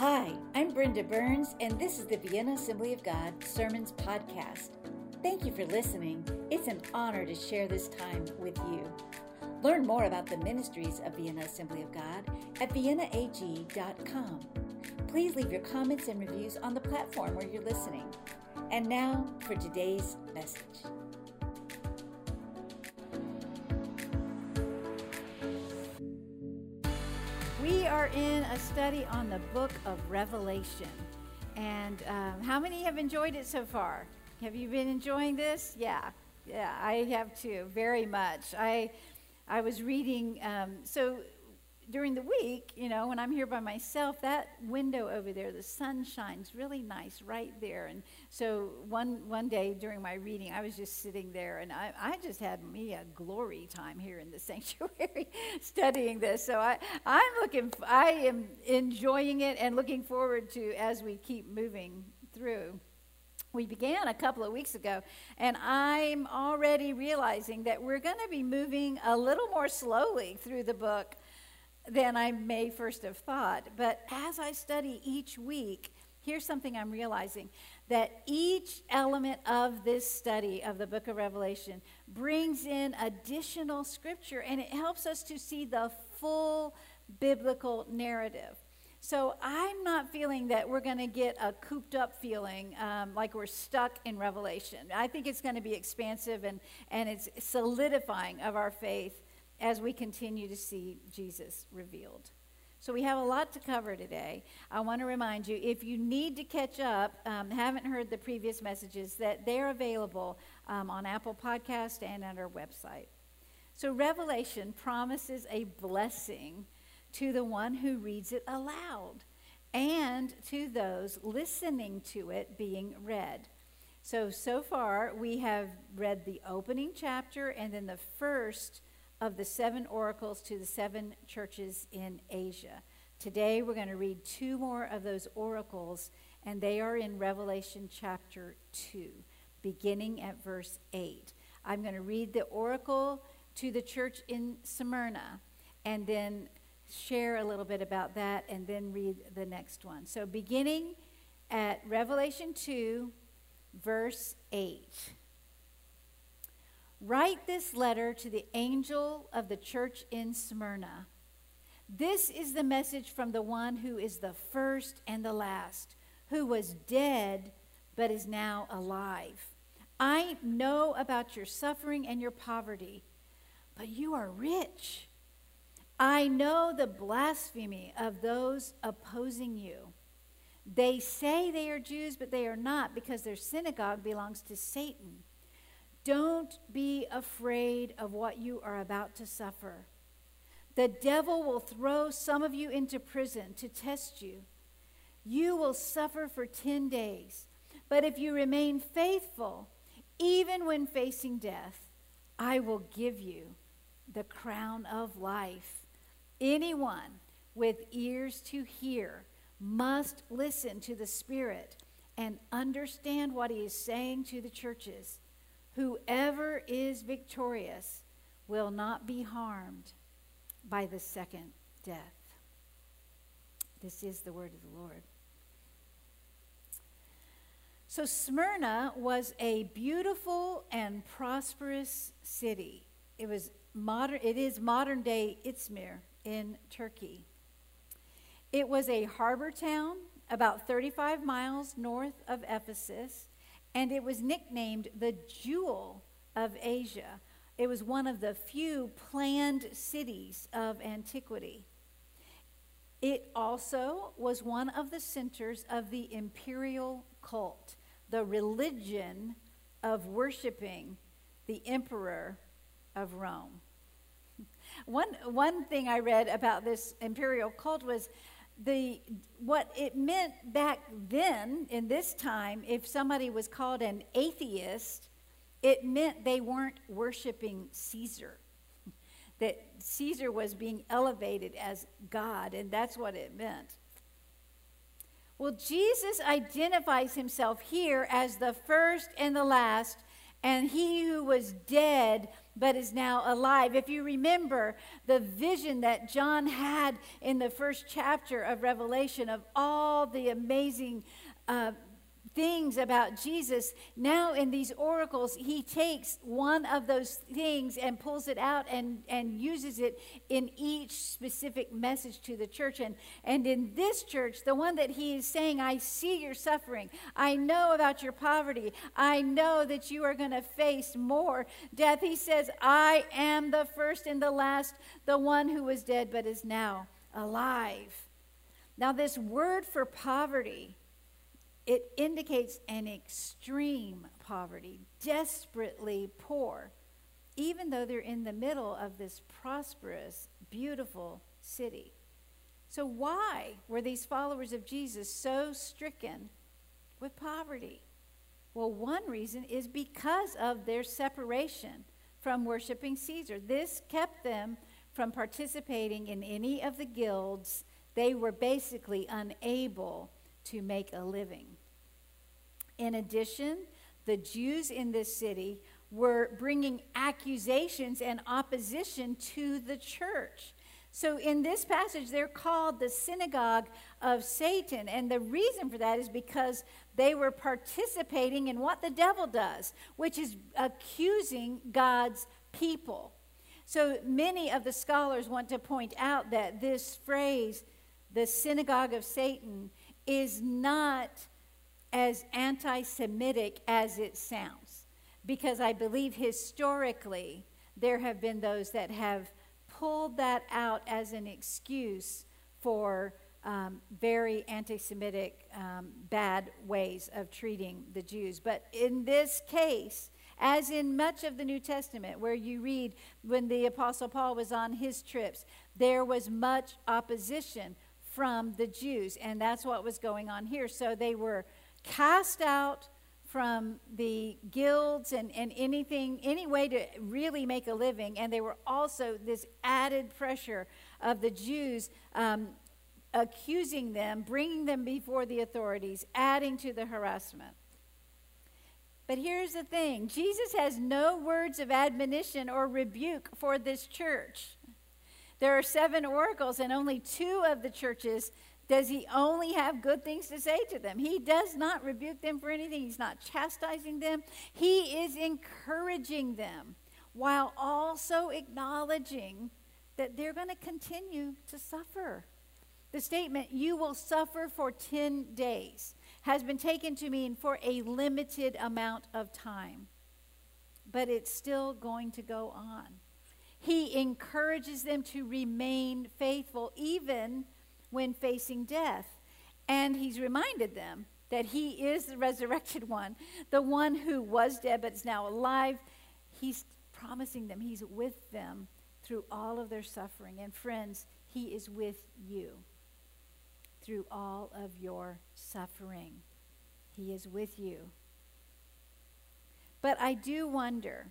Hi, I'm Brenda Burns, and this is the Vienna Assembly of God Sermons Podcast. Thank you for listening. It's an honor to share this time with you. Learn more about the ministries of Vienna Assembly of God at viennaag.com. Please leave your comments and reviews on the platform where you're listening. And now for today's message. In a study on the book of Revelation. And um, how many have enjoyed it so far? Have you been enjoying this? Yeah, yeah, I have too, very much. I, I was reading, um, so during the week, you know, when I'm here by myself, that window over there, the sun shines really nice right there. And so one one day during my reading, I was just sitting there, and I, I just had me a glory time here in the sanctuary studying this. So I I'm looking, I am enjoying it and looking forward to as we keep moving through. We began a couple of weeks ago, and I'm already realizing that we're going to be moving a little more slowly through the book than I may first have thought. But as I study each week, here's something I'm realizing that each element of this study of the book of Revelation brings in additional scripture and it helps us to see the full biblical narrative. So I'm not feeling that we're going to get a cooped up feeling um, like we're stuck in Revelation. I think it's going to be expansive and, and it's solidifying of our faith as we continue to see Jesus revealed. So we have a lot to cover today. I want to remind you if you need to catch up, um, haven't heard the previous messages, that they're available um, on Apple Podcast and at our website. So Revelation promises a blessing to the one who reads it aloud and to those listening to it being read. So, so far, we have read the opening chapter and then the first of the seven oracles to the seven churches in Asia. Today we're going to read two more of those oracles, and they are in Revelation chapter 2, beginning at verse 8. I'm going to read the oracle to the church in Smyrna, and then share a little bit about that, and then read the next one. So, beginning at Revelation 2, verse 8. Write this letter to the angel of the church in Smyrna. This is the message from the one who is the first and the last, who was dead but is now alive. I know about your suffering and your poverty, but you are rich. I know the blasphemy of those opposing you. They say they are Jews, but they are not, because their synagogue belongs to Satan. Don't be afraid of what you are about to suffer. The devil will throw some of you into prison to test you. You will suffer for 10 days. But if you remain faithful, even when facing death, I will give you the crown of life. Anyone with ears to hear must listen to the Spirit and understand what he is saying to the churches. Whoever is victorious will not be harmed by the second death. This is the word of the Lord. So, Smyrna was a beautiful and prosperous city. It was modern, it is modern day Izmir in Turkey. It was a harbor town about 35 miles north of Ephesus and it was nicknamed the Jewel of Asia. It was one of the few planned cities of antiquity. It also was one of the centers of the imperial cult, the religion of worshiping the emperor of Rome. One, one thing I read about this imperial cult was the what it meant back then in this time if somebody was called an atheist it meant they weren't worshiping caesar. That caesar was being elevated as god and that's what it meant. Well jesus identifies himself here as the first and the last and he who was dead but is now alive. If you remember the vision that John had in the first chapter of Revelation of all the amazing uh, things about Jesus, now in these oracles, he takes one of those things and pulls it out and, and uses it in each specific message to the church. And, and in this church, the one that he is saying, I see your suffering. I know about your poverty. I know that you are going to face more death. He says, I am the first and the last, the one who was dead but is now alive. Now, this word for poverty it indicates an extreme poverty, desperately poor, even though they're in the middle of this prosperous, beautiful city. So, why were these followers of Jesus so stricken with poverty? Well, one reason is because of their separation from worshiping Caesar. This kept them from participating in any of the guilds. They were basically unable to make a living. In addition, the Jews in this city were bringing accusations and opposition to the church. So, in this passage, they're called the synagogue of Satan. And the reason for that is because they were participating in what the devil does, which is accusing God's people. So, many of the scholars want to point out that this phrase, the synagogue of Satan, is not as anti Semitic as it sounds, because I believe historically there have been those that have pulled that out as an excuse for um, very anti Semitic, um, bad ways of treating the Jews. But in this case, as in much of the New Testament, where you read when the Apostle Paul was on his trips, there was much opposition from the Jews, and that's what was going on here. So they were cast out from the guilds and, and anything, any way to really make a living. And they were also this added pressure of the Jews um, accusing them, bringing them before the authorities, adding to the harassment. But here's the thing Jesus has no words of admonition or rebuke for this church. There are seven oracles, and only two of the churches does he only have good things to say to them? He does not rebuke them for anything, he's not chastising them. He is encouraging them while also acknowledging that they're going to continue to suffer. The statement, you will suffer for 10 days, has been taken to mean for a limited amount of time. But it's still going to go on. He encourages them to remain faithful, even when facing death. And he's reminded them that he is the resurrected one, the one who was dead but is now alive. He's promising them he's with them through all of their suffering. And friends, he is with you through all of your suffering. He is with you. But I do wonder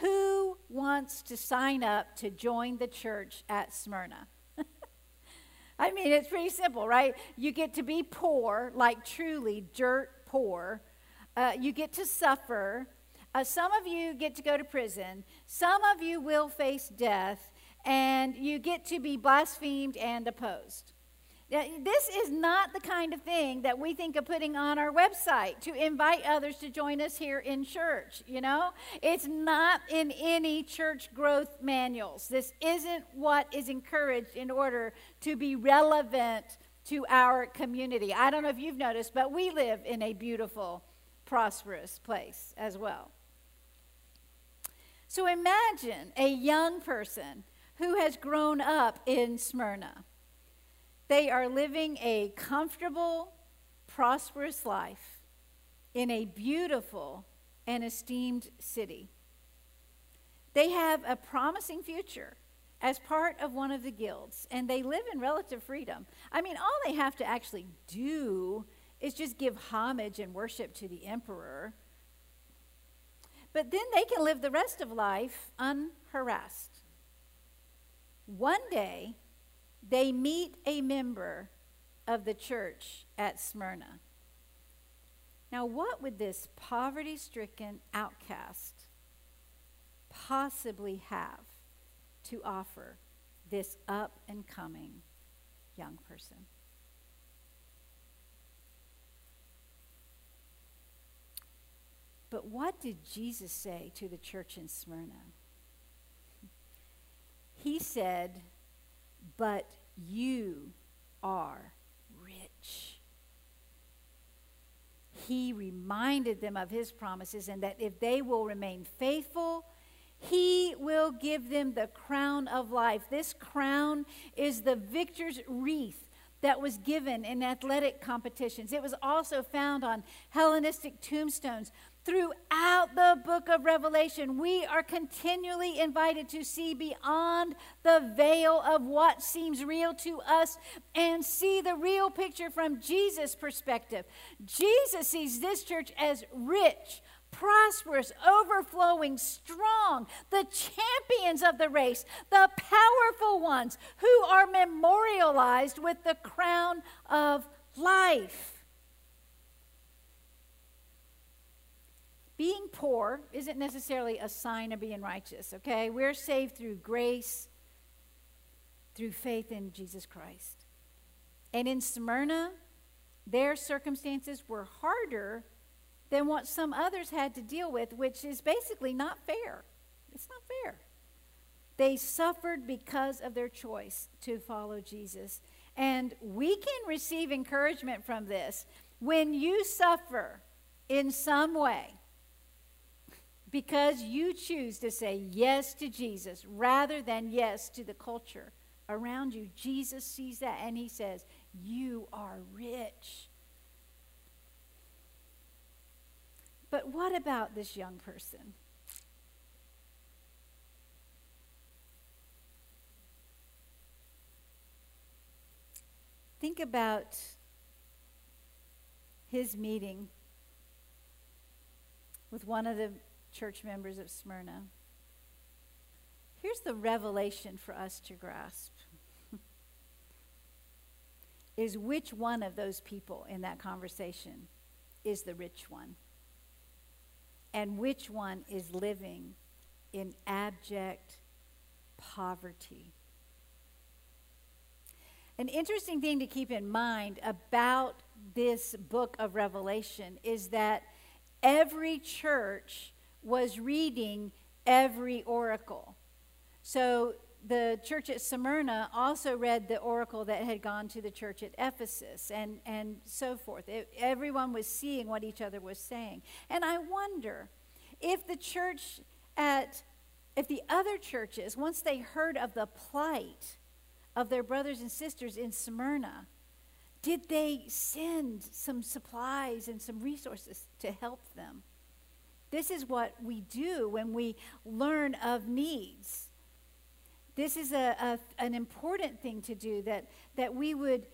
who wants to sign up to join the church at Smyrna? I mean, it's pretty simple, right? You get to be poor, like truly dirt poor. Uh, you get to suffer. Uh, some of you get to go to prison. Some of you will face death. And you get to be blasphemed and opposed. This is not the kind of thing that we think of putting on our website to invite others to join us here in church, you know? It's not in any church growth manuals. This isn't what is encouraged in order to be relevant to our community. I don't know if you've noticed, but we live in a beautiful, prosperous place as well. So imagine a young person who has grown up in Smyrna they are living a comfortable, prosperous life in a beautiful and esteemed city. They have a promising future as part of one of the guilds, and they live in relative freedom. I mean, all they have to actually do is just give homage and worship to the emperor. But then they can live the rest of life unharassed. One day, they meet a member of the church at Smyrna. Now, what would this poverty stricken outcast possibly have to offer this up and coming young person? But what did Jesus say to the church in Smyrna? He said, But you are rich. He reminded them of his promises and that if they will remain faithful, he will give them the crown of life. This crown is the victor's wreath that was given in athletic competitions. It was also found on Hellenistic tombstones throughout the book of Revelation, we are continually invited to see beyond the veil of what seems real to us and see the real picture from Jesus' perspective. Jesus sees this church as rich, prosperous, overflowing, strong, the champions of the race, the powerful ones who are memorialized with the crown of life. Being poor isn't necessarily a sign of being righteous, okay? We're saved through grace, through faith in Jesus Christ. And in Smyrna, their circumstances were harder than what some others had to deal with, which is basically not fair. It's not fair. They suffered because of their choice to follow Jesus. And we can receive encouragement from this. When you suffer in some way, because you choose to say yes to Jesus rather than yes to the culture around you. Jesus sees that and he says, You are rich. But what about this young person? Think about his meeting with one of the church members of Smyrna. Here's the revelation for us to grasp is which one of those people in that conversation is the rich one? And which one is living in abject poverty? An interesting thing to keep in mind about this book of Revelation is that every church was reading every oracle. So the church at Smyrna also read the oracle that had gone to the church at Ephesus and, and so forth. It, everyone was seeing what each other was saying. And I wonder if the church at, if the other churches, once they heard of the plight of their brothers and sisters in Smyrna, did they send some supplies and some resources to help them? This is what we do when we learn of needs. This is a, a, an important thing to do that, that we would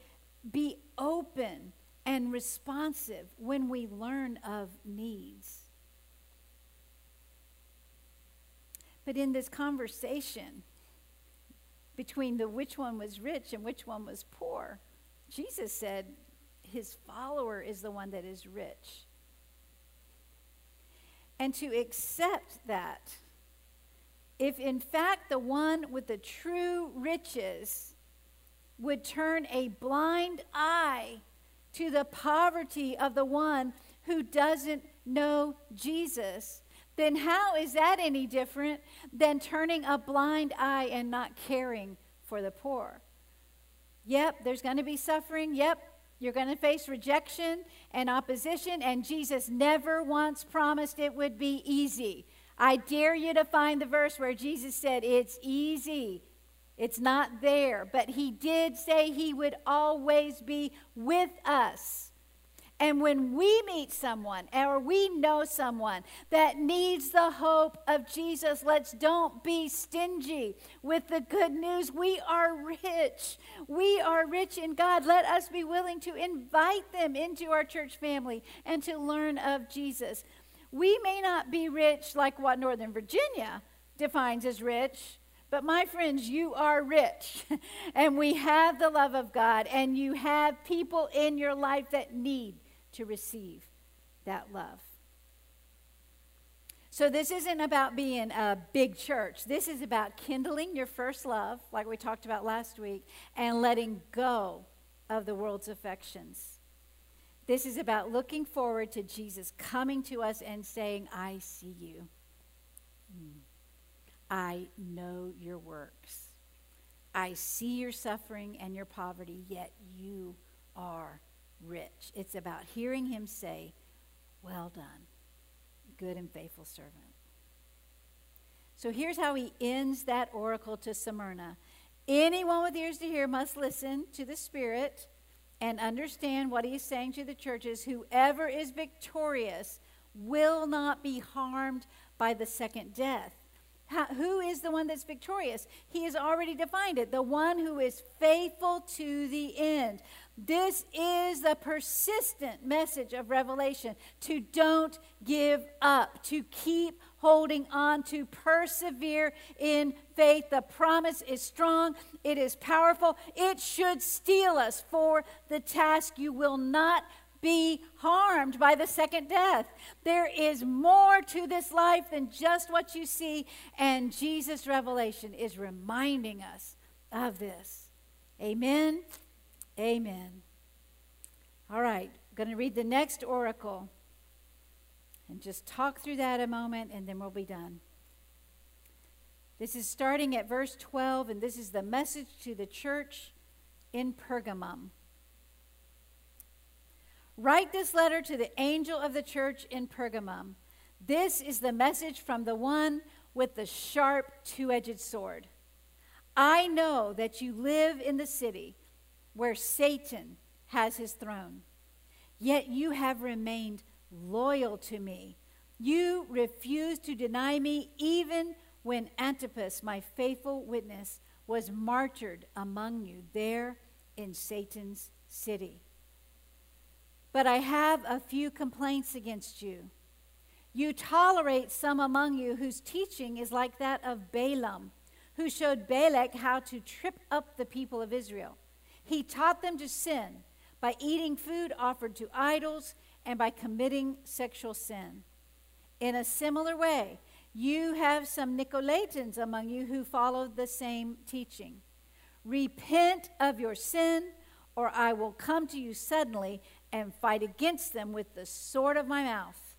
be open and responsive when we learn of needs. But in this conversation between the which one was rich and which one was poor, Jesus said his follower is the one that is rich and to accept that. If in fact the one with the true riches would turn a blind eye to the poverty of the one who doesn't know Jesus, then how is that any different than turning a blind eye and not caring for the poor? Yep, there's going to be suffering. Yep, you're going to face rejection and opposition, and Jesus never once promised it would be easy. I dare you to find the verse where Jesus said, It's easy. It's not there. But he did say he would always be with us. And when we meet someone or we know someone that needs the hope of Jesus, let's don't be stingy with the good news. We are rich. We are rich in God. Let us be willing to invite them into our church family and to learn of Jesus. We may not be rich like what Northern Virginia defines as rich. But my friends, you are rich, and we have the love of God, and you have people in your life that need to receive that love. So, this isn't about being a big church. This is about kindling your first love, like we talked about last week, and letting go of the world's affections. This is about looking forward to Jesus coming to us and saying, I see you. Hmm. I know your works. I see your suffering and your poverty, yet you are rich. It's about hearing him say, Well done, good and faithful servant. So here's how he ends that oracle to Smyrna. Anyone with ears to hear must listen to the Spirit and understand what he is saying to the churches. Whoever is victorious will not be harmed by the second death. How, who is the one that's victorious? He has already defined it the one who is faithful to the end. This is the persistent message of Revelation to don't give up, to keep holding on, to persevere in faith. The promise is strong, it is powerful, it should steel us for the task. You will not be harmed by the second death. There is more to this life than just what you see, and Jesus' revelation is reminding us of this. Amen. Amen. All right, going to read the next oracle and just talk through that a moment, and then we'll be done. This is starting at verse 12, and this is the message to the church in Pergamum. Write this letter to the angel of the church in Pergamum. This is the message from the one with the sharp two edged sword. I know that you live in the city where Satan has his throne. Yet you have remained loyal to me. You refused to deny me even when Antipas, my faithful witness, was martyred among you there in Satan's city. But I have a few complaints against you. You tolerate some among you whose teaching is like that of Balaam, who showed Balak how to trip up the people of Israel. He taught them to sin by eating food offered to idols and by committing sexual sin. In a similar way, you have some Nicolaitans among you who follow the same teaching. Repent of your sin, or I will come to you suddenly and fight against them with the sword of my mouth.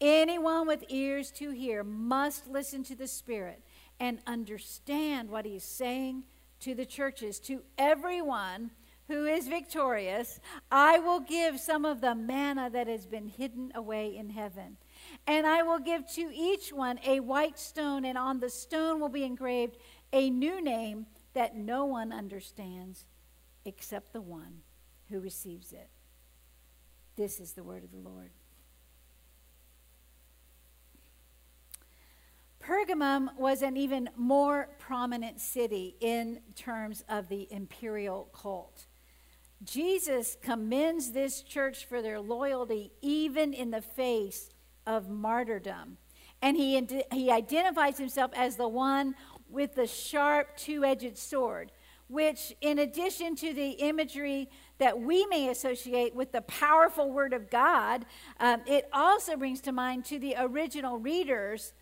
Anyone with ears to hear must listen to the Spirit and understand what he's saying to the churches, to everyone who is victorious, I will give some of the manna that has been hidden away in heaven. And I will give to each one a white stone, and on the stone will be engraved a new name that no one understands except the one who receives it. This is the word of the Lord. Pergamum was an even more prominent city in terms of the imperial cult. Jesus commends this church for their loyalty even in the face of martyrdom. And he, he identifies himself as the one with the sharp two edged sword, which, in addition to the imagery that we may associate with the powerful word of God, um, it also brings to mind to the original readers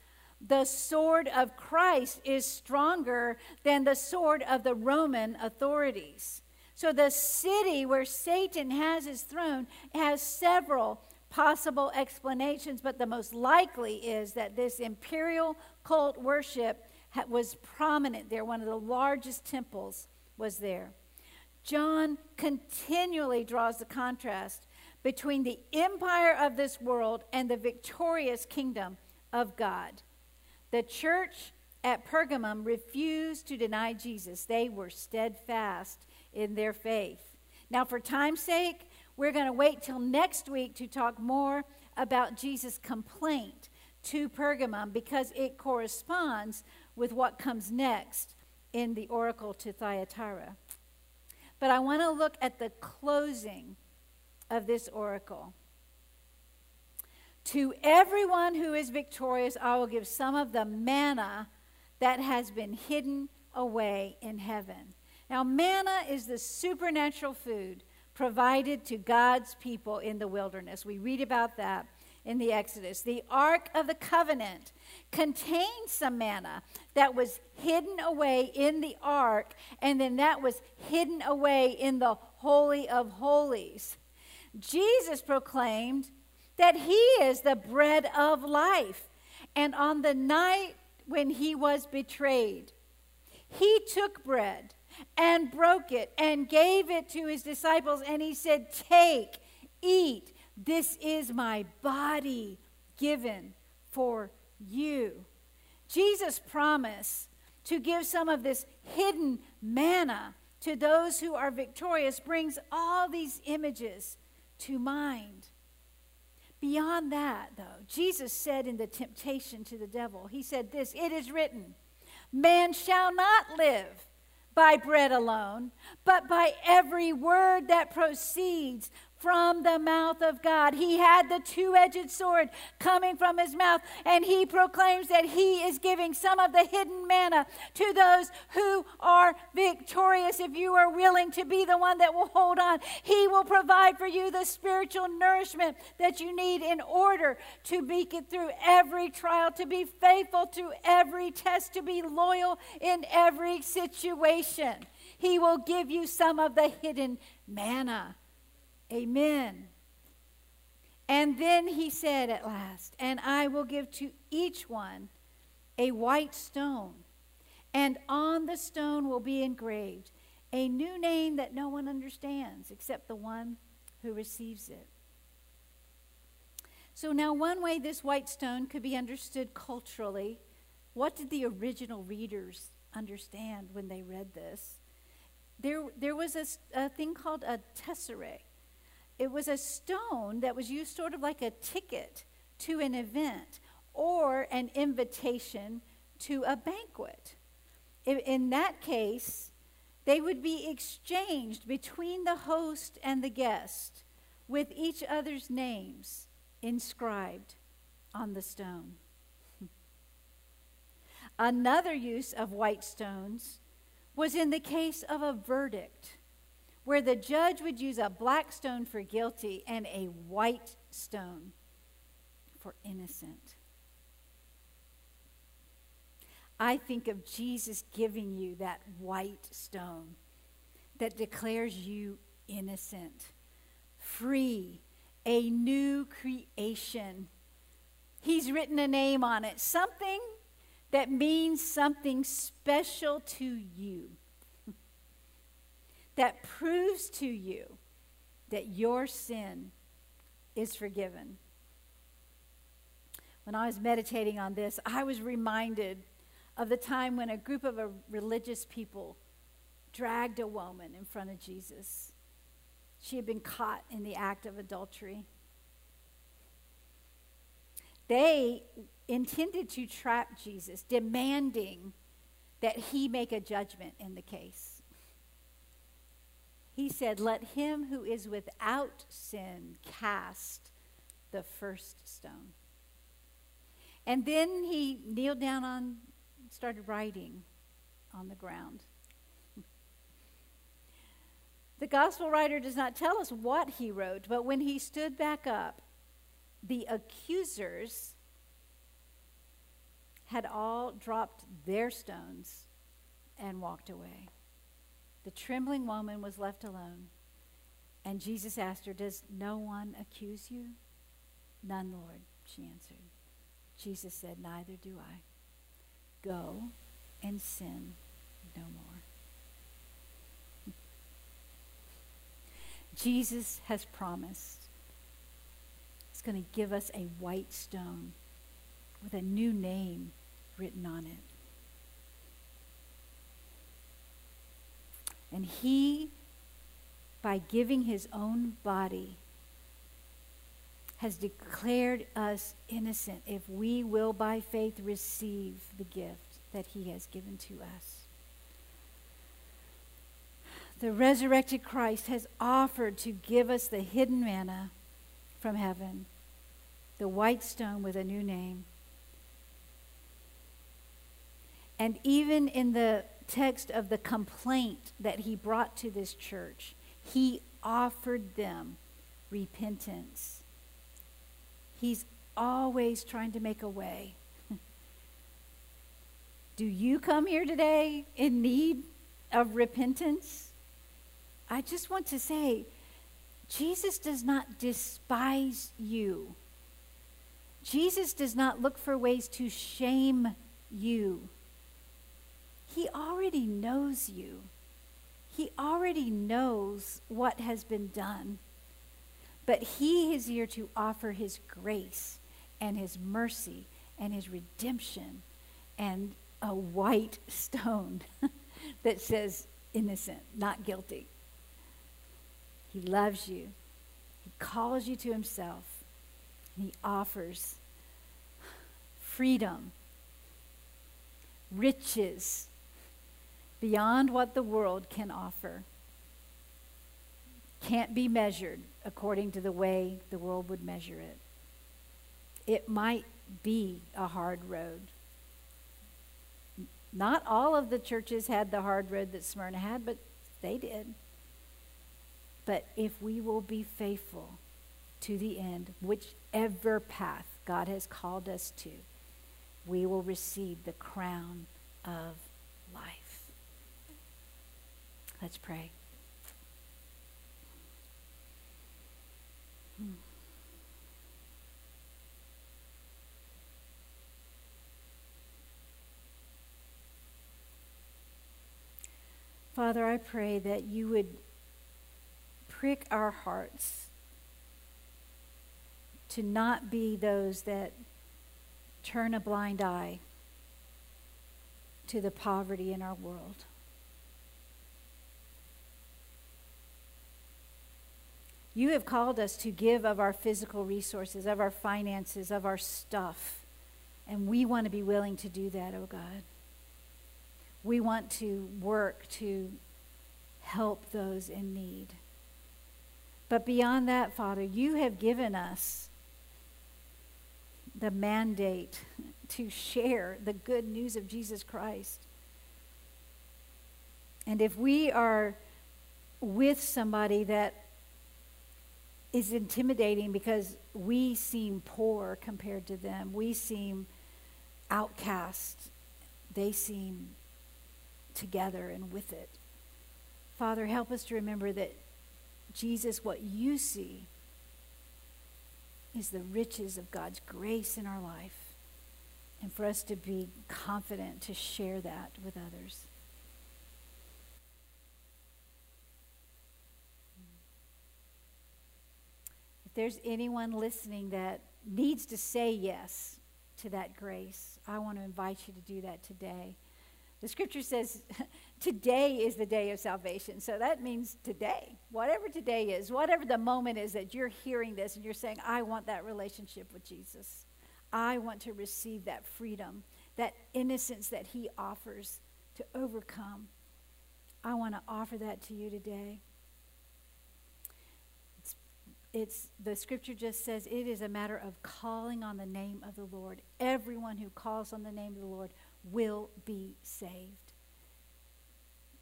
the sword of Christ is stronger than the sword of the Roman authorities. So the city where Satan has his throne has several possible explanations, but the most likely is that this imperial cult worship was prominent there. One of the largest temples was there. John continually draws the contrast between the empire of this world and the victorious kingdom of God. The church at Pergamum refused to deny Jesus, they were steadfast in their faith. Now, for time's sake, we're going to wait till next week to talk more about Jesus' complaint to Pergamum because it corresponds with what comes next in the oracle to Thyatira. But I want to look at the closing of this oracle. To everyone who is victorious, I will give some of the manna that has been hidden away in heaven. Now, manna is the supernatural food provided to God's people in the wilderness. We read about that in the Exodus. The Ark of the Covenant contained some manna that was hidden away in the ark, and then that was hidden away in the Holy of Holies. Jesus proclaimed that he is the bread of life. And on the night when he was betrayed, he took bread and broke it and gave it to his disciples, and he said, Take, eat. This is my body given for you. Jesus promised to give some of this hidden manna to those who are victorious brings all these images to mind. Beyond that, though, Jesus said in the temptation to the devil, He said this It is written, Man shall not live by bread alone, but by every word that proceeds from the mouth of God. He had the two edged sword coming from his mouth, and he proclaims that he is giving some of the hidden manna to those who are victorious. If you are willing to be the one that will hold on, he will provide for you the spiritual nourishment that you need in order to make it through every trial, to be faithful through every test, to be loyal in every situation. He will give you some of the hidden manna. Amen. And then he said at last, And I will give to each one a white stone, and on the stone will be engraved a new name that no one understands except the one who receives it. So, now one way this white stone could be understood culturally, what did the original readers understand when they read this? There, there was a, a thing called a tesseract it was a stone that was used sort of like a ticket to an event or an invitation to a banquet. In that case, they would be exchanged between the host and the guest with each other's names inscribed on the stone. Another use of white stones was in the case of a verdict where the judge would use a black stone for guilty and a white stone for innocent. I think of Jesus giving you that white stone that declares you innocent, free, a new creation. He's written a name on it, something that means something special to you that proves to you that your sin is forgiven. When I was meditating on this, I was reminded of the time when a group of a religious people dragged a woman in front of Jesus. She had been caught in the act of adultery. They intended to trap Jesus, demanding that he make a judgment in the case he said, Let him who is without sin cast the first stone. And then he kneeled down on, started writing on the ground. The gospel writer does not tell us what he wrote, but when he stood back up, the accusers had all dropped their stones and walked away. The trembling woman was left alone. And Jesus asked her, Does no one accuse you? None, Lord, she answered. Jesus said, Neither do I. Go and sin no more. Jesus has promised He's going to give us a white stone with a new name written on it. And he, by giving his own body, has declared us innocent if we will by faith receive the gift that he has given to us. The resurrected Christ has offered to give us the hidden manna from heaven, the white stone with a new name. And even in the text of the complaint that he brought to this church, he offered them repentance. He's always trying to make a way. Do you come here today in need of repentance? I just want to say, Jesus does not despise you. Jesus does not look for ways to shame you. He already knows you. He already knows what has been done. But He is here to offer His grace and His mercy and His redemption and a white stone that says innocent, not guilty. He loves you. He calls you to himself. And he offers freedom, riches beyond what the world can offer. Can't be measured according to the way the world would measure it. It might be a hard road. Not all of the churches had the hard road that Smyrna had, but they did. But if we will be faithful to the end, whichever path God has called us to, we will receive the crown of life. Let's pray. Hmm. Father, I pray that you would prick our hearts to not be those that turn a blind eye to the poverty in our world. You have called us to give of our physical resources, of our finances, of our stuff. And we want to be willing to do that, oh God. We want to work to help those in need. But beyond that, Father, you have given us the mandate to share the good news of Jesus Christ. And if we are with somebody that is intimidating because we seem poor compared to them, we seem outcast, they seem together and with it. Father, help us to remember that Jesus, what you see is the riches of God's grace in our life, and for us to be confident to share that with others. There's anyone listening that needs to say yes to that grace, I want to invite you to do that today. The scripture says today is the day of salvation. So that means today, whatever today is, whatever the moment is that you're hearing this and you're saying, I want that relationship with Jesus. I want to receive that freedom, that innocence that he offers to overcome. I want to offer that to you today. It's, the scripture just says it is a matter of calling on the name of the Lord. Everyone who calls on the name of the Lord will be saved.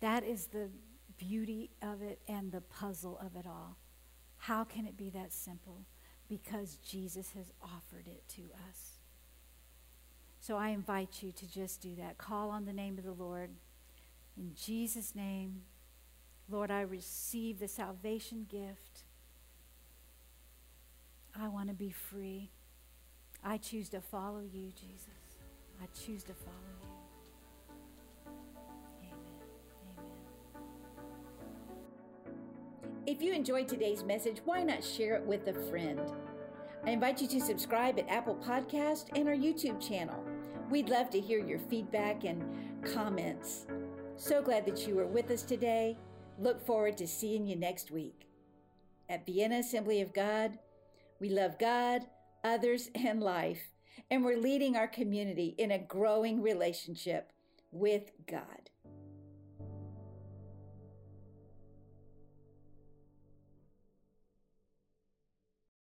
That is the beauty of it and the puzzle of it all. How can it be that simple? Because Jesus has offered it to us. So I invite you to just do that. Call on the name of the Lord. In Jesus' name, Lord, I receive the salvation gift. I want to be free. I choose to follow you, Jesus. I choose to follow you. If you enjoyed today's message, why not share it with a friend? I invite you to subscribe at Apple Podcast and our YouTube channel. We'd love to hear your feedback and comments. So glad that you were with us today. Look forward to seeing you next week. At Vienna Assembly of God, we love God, others, and life and we're leading our community in a growing relationship with God.